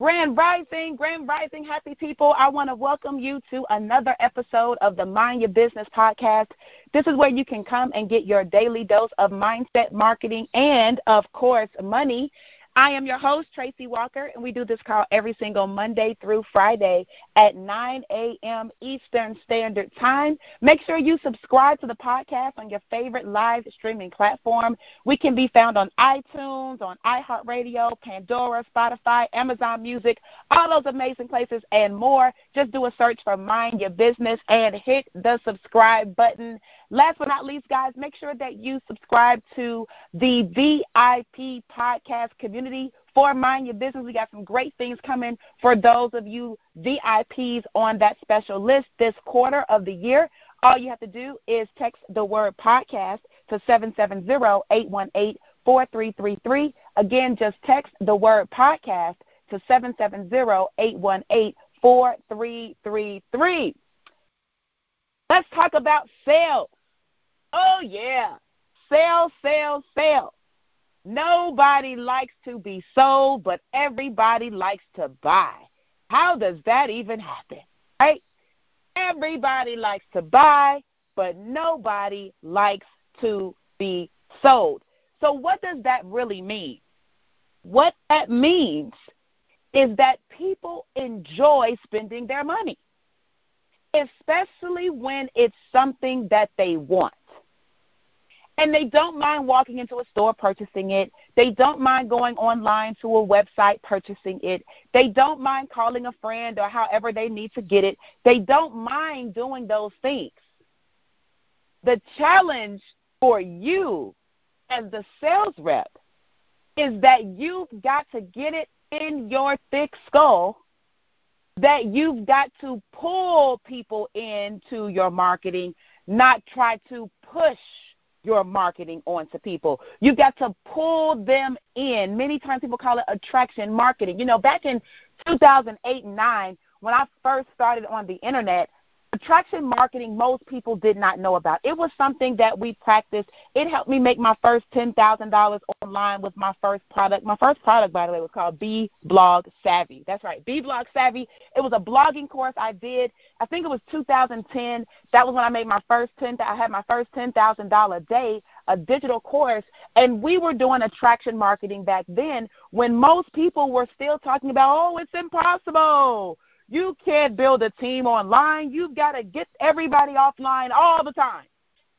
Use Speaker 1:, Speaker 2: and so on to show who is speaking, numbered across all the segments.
Speaker 1: Grand Rising, Grand Rising, happy people. I want to welcome you to another episode of the Mind Your Business podcast. This is where you can come and get your daily dose of mindset marketing and, of course, money. I am your host, Tracy Walker, and we do this call every single Monday through Friday at 9 a.m. Eastern Standard Time. Make sure you subscribe to the podcast on your favorite live streaming platform. We can be found on iTunes, on iHeartRadio, Pandora, Spotify, Amazon Music, all those amazing places and more. Just do a search for Mind Your Business and hit the subscribe button. Last but not least, guys, make sure that you subscribe to the VIP podcast community for Mind Your Business. We got some great things coming for those of you VIPs on that special list this quarter of the year. All you have to do is text the word podcast to 770-818-4333. Again, just text the word podcast to 770-818-4333. Let's talk about sales. Oh, yeah. Sell, sell, sell. Nobody likes to be sold, but everybody likes to buy. How does that even happen? Right? Everybody likes to buy, but nobody likes to be sold. So, what does that really mean? What that means is that people enjoy spending their money, especially when it's something that they want. And they don't mind walking into a store purchasing it. They don't mind going online to a website purchasing it. They don't mind calling a friend or however they need to get it. They don't mind doing those things. The challenge for you as the sales rep is that you've got to get it in your thick skull that you've got to pull people into your marketing, not try to push your marketing onto people. You've got to pull them in. Many times people call it attraction marketing. You know, back in 2008 and 9, when I first started on the internet, attraction marketing most people did not know about. It was something that we practiced. It helped me make my first $10,000 online with my first product. My first product, by the way, was called B Blog Savvy. That's right, B Blog Savvy. It was a blogging course I did. I think it was 2010. That was when I made my first 10 I had my first $10,000 day, a digital course, and we were doing attraction marketing back then when most people were still talking about, "Oh, it's impossible." You can't build a team online. You've got to get everybody offline all the time.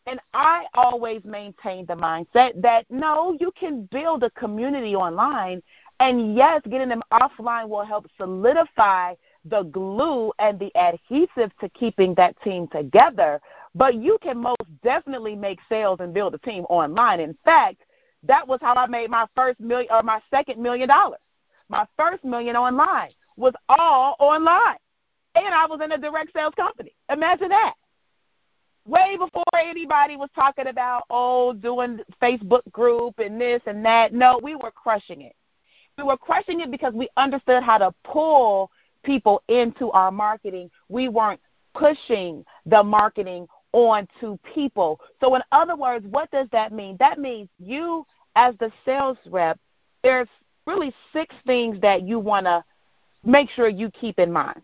Speaker 1: And I always maintain the mindset that no, you can build a community online. And yes, getting them offline will help solidify the glue and the adhesive to keeping that team together. But you can most definitely make sales and build a team online. In fact, that was how I made my first million or my second million dollars. My first million online was all online. And I was in a direct sales company. Imagine that. Way before anybody was talking about, oh, doing Facebook group and this and that. No, we were crushing it. We were crushing it because we understood how to pull people into our marketing. We weren't pushing the marketing onto people. So, in other words, what does that mean? That means you, as the sales rep, there's really six things that you want to make sure you keep in mind.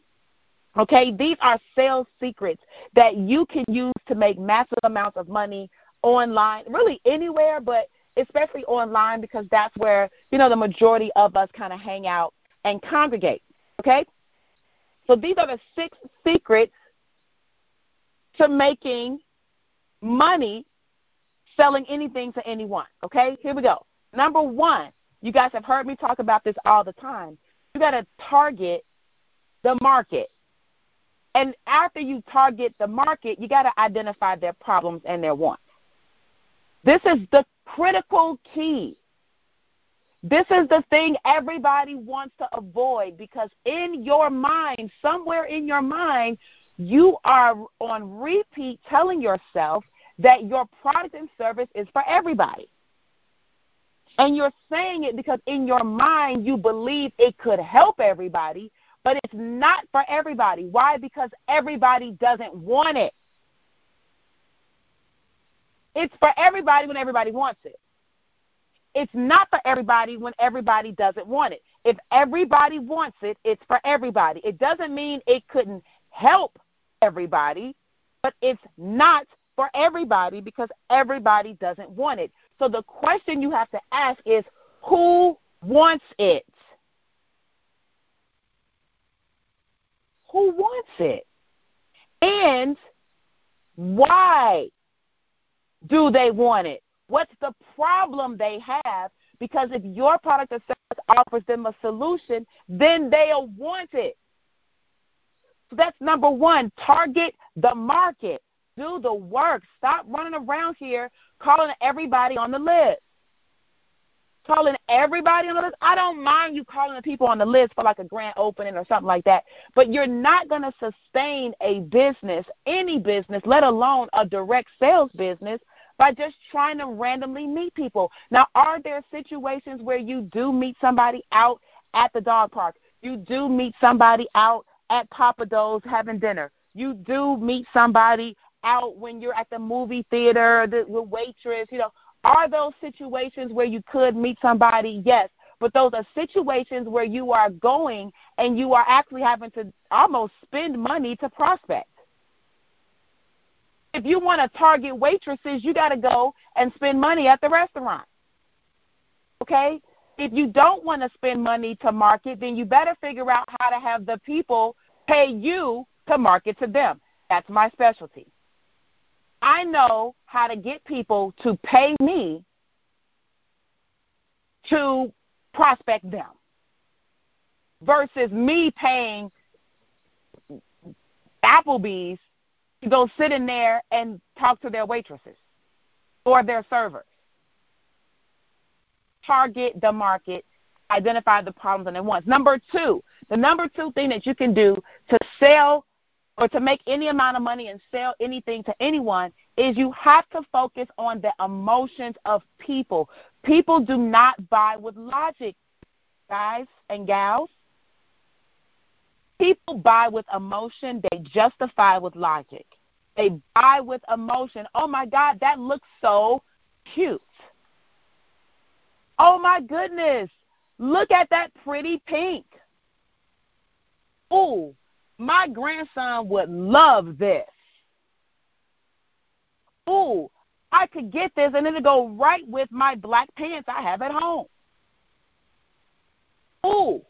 Speaker 1: Okay, these are sales secrets that you can use to make massive amounts of money online, really anywhere, but especially online because that's where, you know, the majority of us kind of hang out and congregate. Okay? So these are the six secrets to making money selling anything to anyone. Okay? Here we go. Number one, you guys have heard me talk about this all the time you got to target the market. And after you target the market, you got to identify their problems and their wants. This is the critical key. This is the thing everybody wants to avoid because in your mind, somewhere in your mind, you are on repeat telling yourself that your product and service is for everybody. And you're saying it because in your mind you believe it could help everybody, but it's not for everybody. Why? Because everybody doesn't want it. It's for everybody when everybody wants it. it's not for everybody when everybody doesn't want it. If everybody wants it, it's for everybody. It doesn't mean it couldn't help everybody, but it's not for everybody because everybody doesn't want it. So the question you have to ask is who wants it? Who wants it? And why do they want it? What's the problem they have? Because if your product or service offers them a solution, then they'll want it. So that's number one. Target the market. Do the work. Stop running around here calling everybody on the list. Calling everybody on the list. I don't mind you calling the people on the list for like a grand opening or something like that. But you're not going to sustain a business, any business, let alone a direct sales business, by just trying to randomly meet people. Now, are there situations where you do meet somebody out at the dog park? You do meet somebody out at Pappadeaux's having dinner. You do meet somebody out when you're at the movie theater, the, the waitress, you know. Are those situations where you could meet somebody? Yes. But those are situations where you are going and you are actually having to almost spend money to prospect. If you want to target waitresses, you got to go and spend money at the restaurant. Okay? If you don't want to spend money to market, then you better figure out how to have the people pay you to market to them. That's my specialty. I know how to get people to pay me to prospect them versus me paying Applebee's to go sit in there and talk to their waitresses or their servers. Target the market, identify the problems and the wants. Number two, the number two thing that you can do to sell or to make any amount of money and sell anything to anyone is you have to focus on the emotions of people. People do not buy with logic, guys and gals. People buy with emotion, they justify with logic. They buy with emotion. Oh my God, that looks so cute. Oh my goodness, look at that pretty pink. Ooh, my grandson would love this. Ooh, I could get this and it'll go right with my black pants I have at home. Ooh,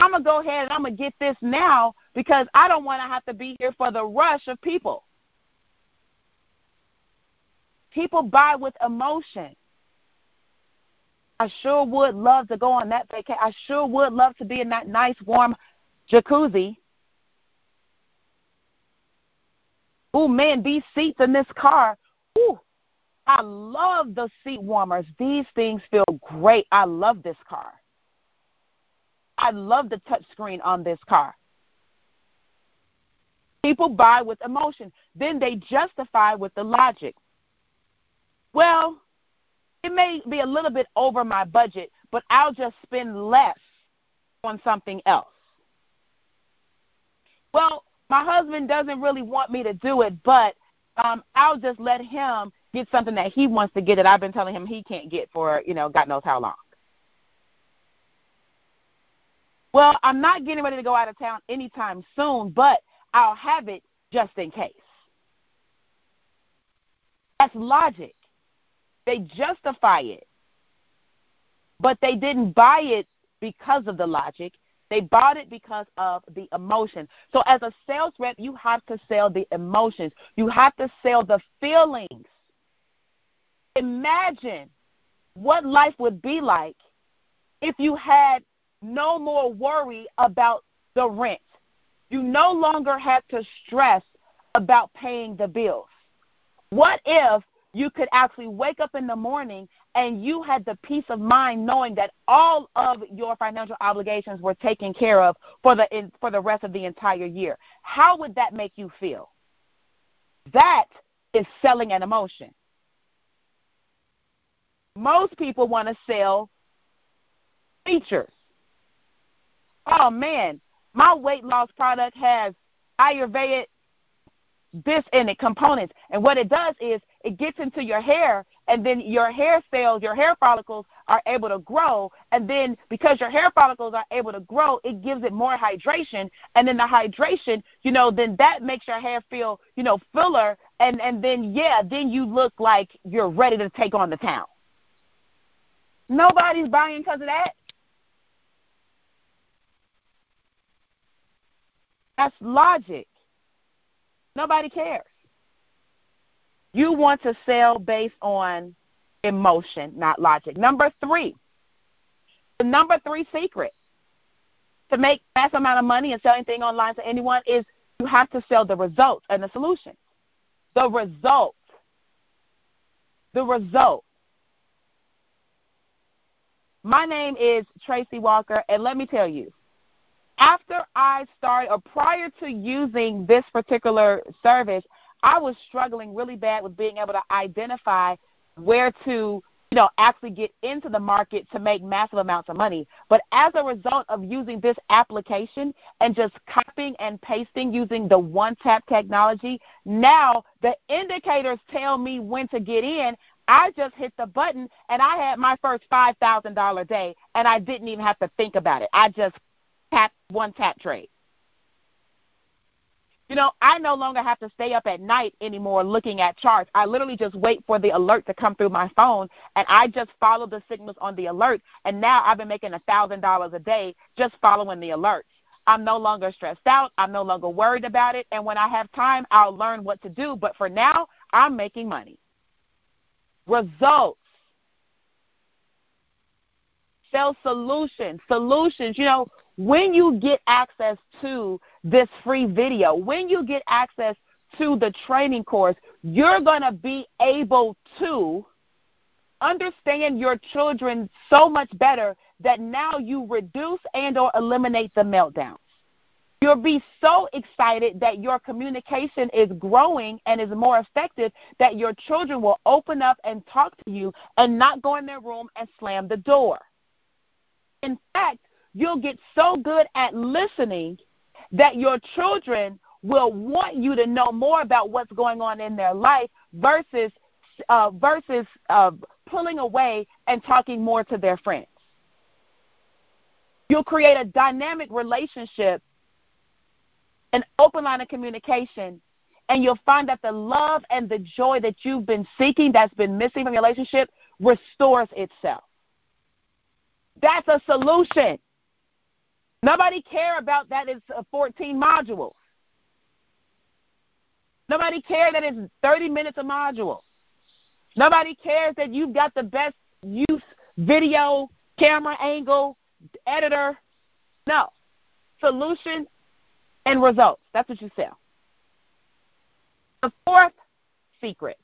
Speaker 1: I'm going to go ahead and I'm going to get this now because I don't want to have to be here for the rush of people. People buy with emotion. I sure would love to go on that vacation. I sure would love to be in that nice warm jacuzzi. Oh man, these seats in this car. Ooh, I love the seat warmers. These things feel great. I love this car. I love the touch screen on this car. People buy with emotion. Then they justify with the logic. Well, it may be a little bit over my budget, but I'll just spend less on something else. Well, my husband doesn't really want me to do it, but um, I'll just let him get something that he wants to get that I've been telling him he can't get for, you know, God knows how long. Well, I'm not getting ready to go out of town anytime soon, but I'll have it just in case. That's logic. They justify it. But they didn't buy it because of the logic. They bought it because of the emotion. So, as a sales rep, you have to sell the emotions, you have to sell the feelings. Imagine what life would be like if you had no more worry about the rent. You no longer had to stress about paying the bills. What if you could actually wake up in the morning and you had the peace of mind knowing that all of your financial obligations were taken care of for the in, for the rest of the entire year? How would that make you feel? That is selling an emotion. Most people want to sell features. Oh man, my weight loss product has Ayurvedic this in it components. And what it does is it gets into your hair and then your hair cells, your hair follicles are able to grow, and then because your hair follicles are able to grow, it gives it more hydration, and then the hydration, you know, then that makes your hair feel, you know, fuller, and and then yeah, then you look like you're ready to take on the town. Nobody's buying because of that. That's logic. Nobody cares. You want to sell based on emotion, not logic. Number three, the number three secret to make mass amount of money and sell anything online to anyone is you have to sell the results and the solution. The result. The result. My name is Tracy Walker, and let me tell you, after I started, or prior to using this particular service, I was struggling really bad with being able to identify where to you know actually get into the market to make massive amounts of money but as a result of using this application and just copying and pasting using the one tap technology now the indicators tell me when to get in I just hit the button and I had my first five thousand dollar day and I didn't even have to think about it. I just tap one tap trade. You know, I no longer have to stay up at night anymore looking at charts. I literally just wait for the alert to come through my phone and I just follow the signals on the alert and now I've been making a thousand dollars a day just following the alerts. I'm no longer stressed out. I'm no longer worried about it. And when I have time, I'll learn what to do. But for now, I'm making money. Results. Sell solutions. Solutions. You know, when you get access to this free video, when you get access to the training course, you're going to be able to understand your children so much better that now you reduce and or eliminate the meltdowns. You'll be so excited that your communication is growing and is more effective that your children will open up and talk to you and not go in their room and slam the door. In fact, you'll get so good at listening that your children will want you to know more about what's going on in their life versus uh, versus uh, pulling away and talking more to their friends. You'll create a dynamic relationship, an open line of communication, and you'll find that the love and the joy that you've been seeking that's been missing from your relationship restores itself. That's a solution. Nobody care about that it's 14 modules. Nobody care that it's 30 minutes a module. Nobody cares that you've got the best use video, camera angle, editor. No. Solution and results. That's what you sell. The fourth secret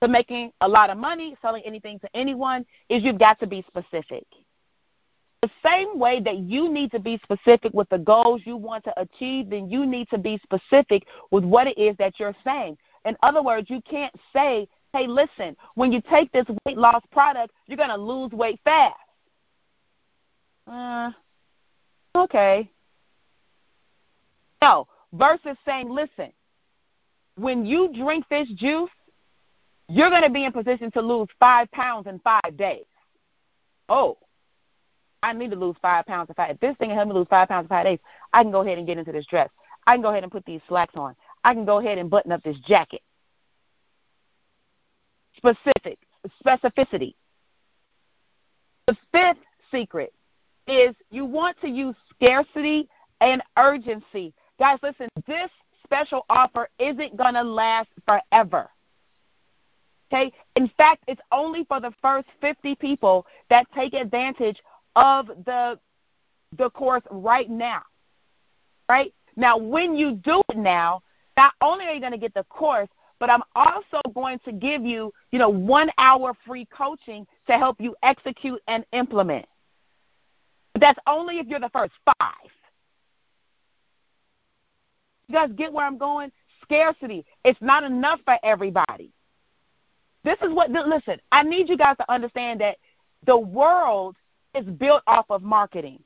Speaker 1: to making a lot of money, selling anything to anyone, is you've got to be specific. The same way that you need to be specific with the goals you want to achieve, then you need to be specific with what it is that you're saying. In other words, you can't say, hey, listen, when you take this weight loss product, you're going to lose weight fast. Uh, okay. No, versus saying, listen, when you drink this juice, you're going to be in position to lose five pounds in five days. Oh, I need to lose five pounds in five. If this thing can help me lose five pounds in five days, I can go ahead and get into this dress. I can go ahead and put these slacks on. I can go ahead and button up this jacket. Specific, specificity. The fifth secret is you want to use scarcity and urgency. Guys, listen, this special offer isn't going to last forever. Okay? In fact, it's only for the first 50 people that take advantage of the the course right now. Right? Now, when you do it now, not only are you going to get the course, but I'm also going to give you, you know, 1 hour free coaching to help you execute and implement. But that's only if you're the first 5. You guys get where I'm going? Scarcity. It's not enough for everybody. This is what listen, I need you guys to understand that the world is built off of marketing.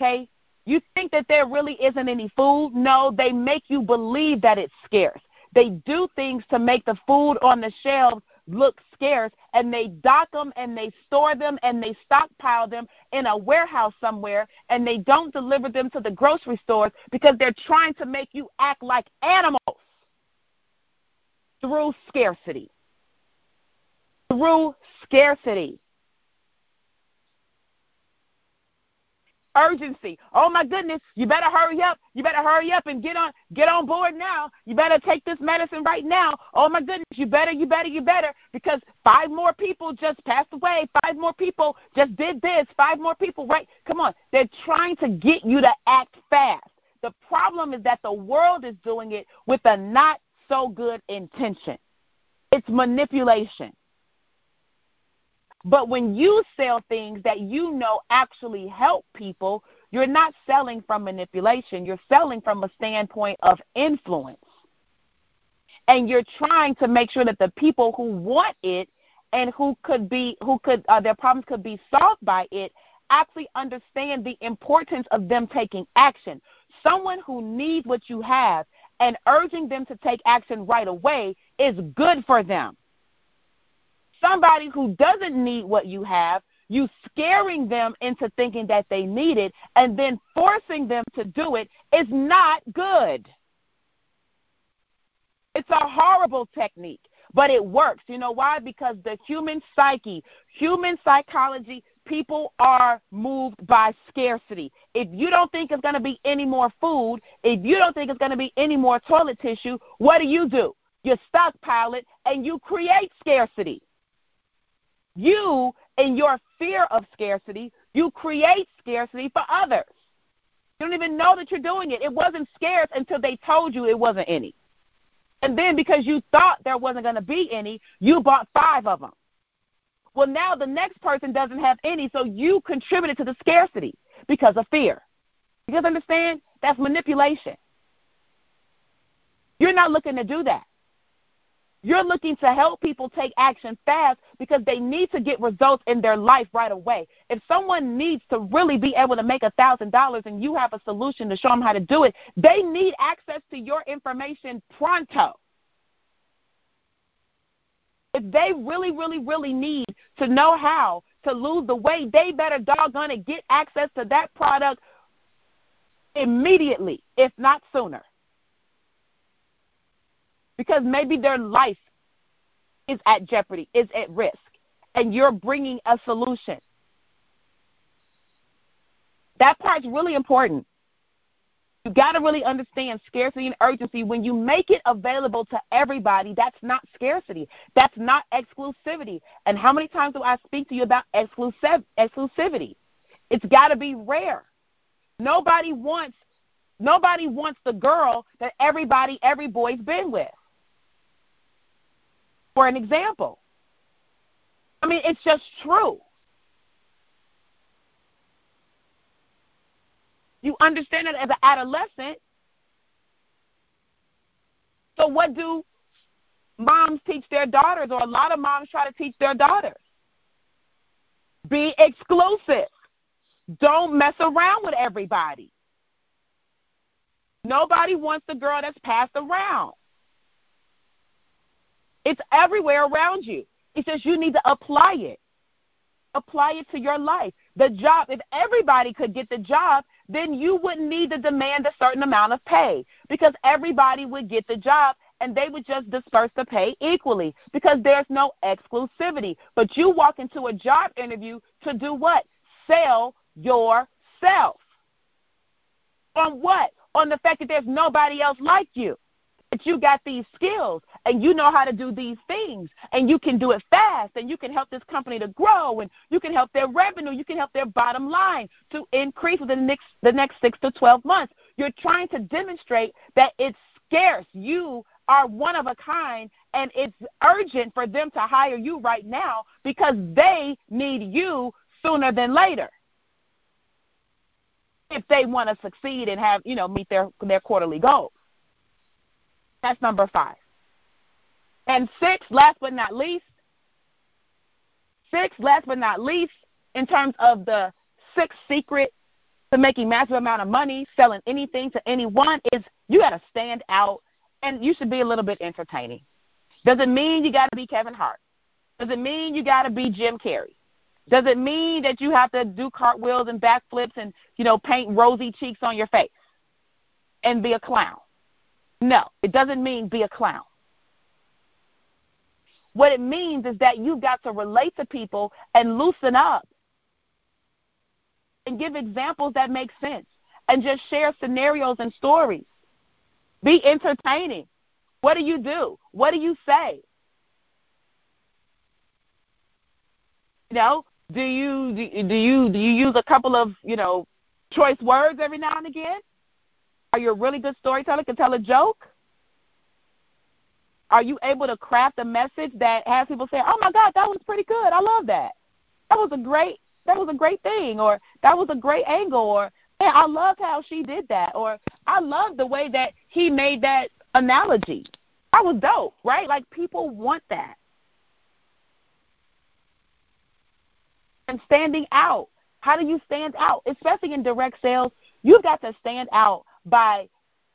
Speaker 1: Okay? You think that there really isn't any food? No, they make you believe that it's scarce. They do things to make the food on the shelves look scarce and they dock them and they store them and they stockpile them in a warehouse somewhere and they don't deliver them to the grocery stores because they're trying to make you act like animals through scarcity. Through scarcity. Urgency. Oh my goodness, you better hurry up. You better hurry up and get on get on board now. You better take this medicine right now. Oh my goodness, you better, you better, you better because five more people just passed away. Five more people just did this. Five more people right. Come on. They're trying to get you to act fast. The problem is that the world is doing it with a not so good intention. It's manipulation. But when you sell things that you know actually help people, you're not selling from manipulation. You're selling from a standpoint of influence. And you're trying to make sure that the people who want it and who could be who could uh, their problems could be solved by it actually understand the importance of them taking action. Someone who needs what you have and urging them to take action right away is good for them somebody who doesn't need what you have, you scaring them into thinking that they need it and then forcing them to do it is not good. It's a horrible technique, but it works. You know why? Because the human psyche, human psychology, people are moved by scarcity. If you don't think it's going to be any more food, if you don't think it's going to be any more toilet tissue, what do you do? You stockpile it and you create scarcity. You, in your fear of scarcity, you create scarcity for others. You don't even know that you're doing it. It wasn't scarce until they told you it wasn't any. And then because you thought there wasn't going to be any, you bought five of them. Well, now the next person doesn't have any, so you contributed to the scarcity because of fear. You guys understand? That's manipulation. You're not looking to do that. You're looking to help people take action fast because they need to get results in their life right away. If someone needs to really be able to make a $1,000 and you have a solution to show them how to do it, they need access to your information pronto. If they really, really, really need to know how to lose the weight, they better doggone it get access to that product immediately, if not sooner because maybe their life is at jeopardy, is at risk, and you're bringing a solution. That part's really important. You got to really understand scarcity and urgency. When you make it available to everybody, that's not scarcity. That's not exclusivity. And how many times do I speak to you about exclusiv- exclusivity? It's got to be rare. Nobody wants nobody wants the girl that everybody every boy's been with for an example. I mean, it's just true. You understand it as an adolescent. So, what do moms teach their daughters, or a lot of moms try to teach their daughters? Be exclusive. Don't mess around with everybody. Nobody wants the girl that's passed around. It's everywhere around you. It says you need to apply it. Apply it to your life. The job, if everybody could get the job, then you wouldn't need to demand a certain amount of pay because everybody would get the job and they would just disperse the pay equally because there's no exclusivity. But you walk into a job interview to do what? Sell yourself. On what? On the fact that there's nobody else like you that you got these skills and you know how to do these things and you can do it fast and you can help this company to grow and you can help their revenue, you can help their bottom line to increase within the next the next 6 to 12 months. You're trying to demonstrate that it's scarce. You are one of a kind and it's urgent for them to hire you right now because they need you sooner than later if they want to succeed and have you know meet their their quarterly goals that's number five. And six, last but not least, six, last but not least, in terms of the sixth secret to making massive amount of money, selling anything to anyone, is you got to stand out and you should be a little bit entertaining. Doesn't mean you got to be Kevin Hart. Does it mean you got to be Jim Carrey? Does it mean that you have to do cartwheels and backflips and, you know, paint rosy cheeks on your face and be a clown? No, it doesn't mean be a clown. What it means is that you've got to relate to people and loosen up and give examples that make sense and just share scenarios and stories. Be entertaining. What do you do? What do you say? You know, do you do you do you use a couple of you know choice words every now and again? Are you a really good storyteller? Can tell a joke? Are you able to craft a message that has people say, "Oh my God, that was pretty good. I love that. That was a great that was a great thing," or "That was a great angle," or "Hey, I loved how she did that," or "I love the way that he made that analogy." That was dope, right? Like people want that. and standing out. How do you stand out? Especially in direct sales, you've got to stand out by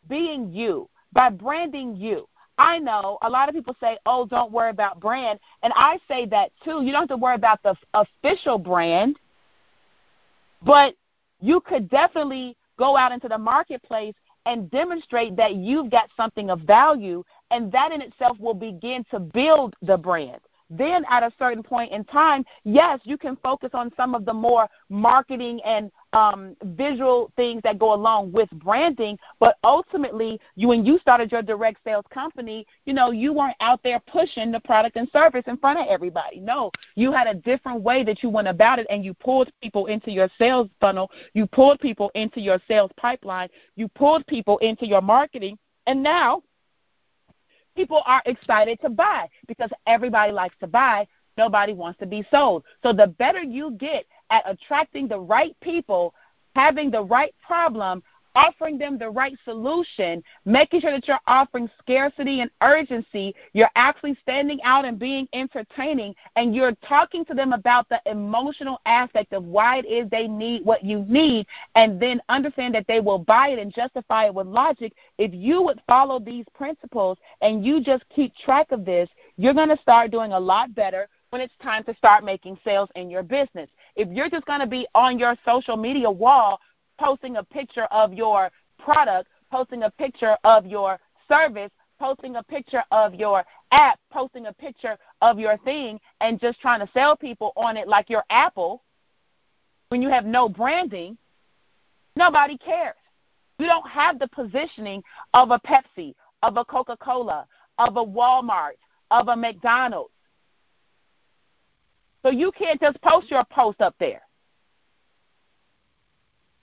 Speaker 1: being you, by branding you. I know a lot of people say, oh, don't worry about brand. And I say that too. You don't have to worry about the official brand, but you could definitely go out into the marketplace and demonstrate that you've got something of value, and that in itself will begin to build the brand. Then, at a certain point in time, yes, you can focus on some of the more marketing and um, visual things that go along with branding. But ultimately, you when you started your direct sales company, you know you weren't out there pushing the product and service in front of everybody. No, you had a different way that you went about it, and you pulled people into your sales funnel. You pulled people into your sales pipeline. You pulled people into your marketing, and now people are excited to buy because everybody likes to buy. Nobody wants to be sold. So the better you get at attracting the right people, having the right problem, offering them the right solution, making sure that you're offering scarcity and urgency, you're actually standing out and being entertaining, and you're talking to them about the emotional aspect of why it is they need what you need, and then understand that they will buy it and justify it with logic. If you would follow these principles and you just keep track of this, you're going to start doing a lot better when it's time to start making sales in your business. If you're just going to be on your social media wall posting a picture of your product, posting a picture of your service, posting a picture of your app, posting a picture of your thing, and just trying to sell people on it like your Apple, when you have no branding, nobody cares. You don't have the positioning of a Pepsi, of a Coca Cola, of a Walmart, of a McDonald's. So you can't just post your post up there.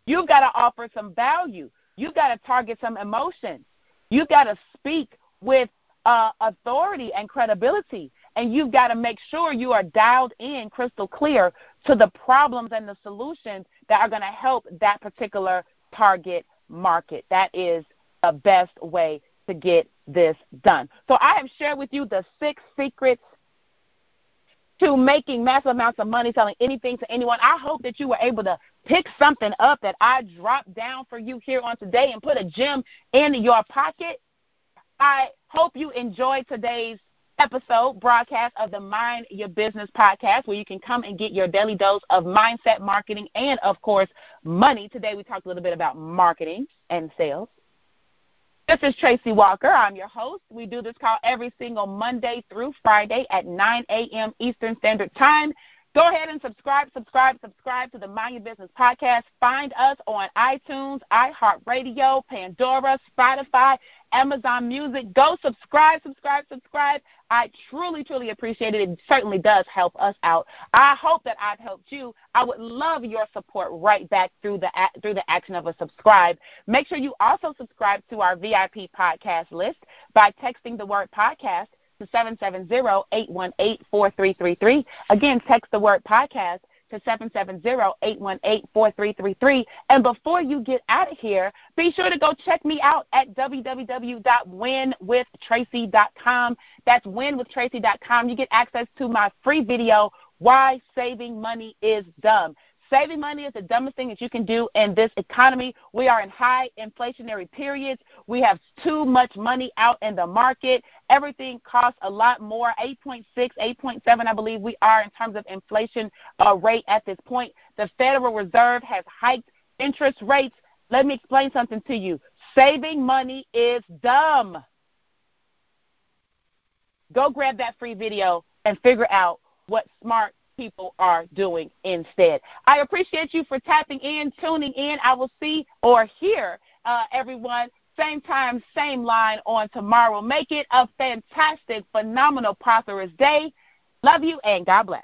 Speaker 1: You've got to offer some value. You've got to target some emotions. You've got to speak with uh, authority and credibility. And you've got to make sure you are dialed in crystal clear to the problems and the solutions that are going to help that particular target market. That is the best way to get this done. So I have shared with you the six secrets to making massive amounts of money selling anything to anyone. I hope that you were able to pick something up that I dropped down for you here on today and put a gem in your pocket. I hope you enjoyed today's episode broadcast of the Mind Your Business podcast, where you can come and get your daily dose of mindset marketing and, of course, money. Today we talked a little bit about marketing and sales. This is Tracy Walker. I'm your host. We do this call every single Monday through Friday at 9 a.m. Eastern Standard Time. Go ahead and subscribe, subscribe, subscribe to the Mind Your Business podcast. Find us on iTunes, iHeartRadio, Pandora, Spotify, Amazon Music. Go subscribe, subscribe, subscribe. I truly, truly appreciate it. It certainly does help us out. I hope that I've helped you. I would love your support right back through the through the action of a subscribe. Make sure you also subscribe to our VIP podcast list by texting the word podcast to 770-818-4333. Again, text the word podcast to 770-818-4333. And before you get out of here, be sure to go check me out at www.winwithtracy.com. That's winwithtracy.com. You get access to my free video, Why Saving Money is Dumb. Saving money is the dumbest thing that you can do in this economy. We are in high inflationary periods. We have too much money out in the market. Everything costs a lot more 8.6, 8.7, I believe we are in terms of inflation uh, rate at this point. The Federal Reserve has hiked interest rates. Let me explain something to you. Saving money is dumb. Go grab that free video and figure out what smart people are doing instead. I appreciate you for tapping in, tuning in. I will see or hear uh, everyone same time, same line on tomorrow. Make it a fantastic, phenomenal, prosperous day. Love you and God bless.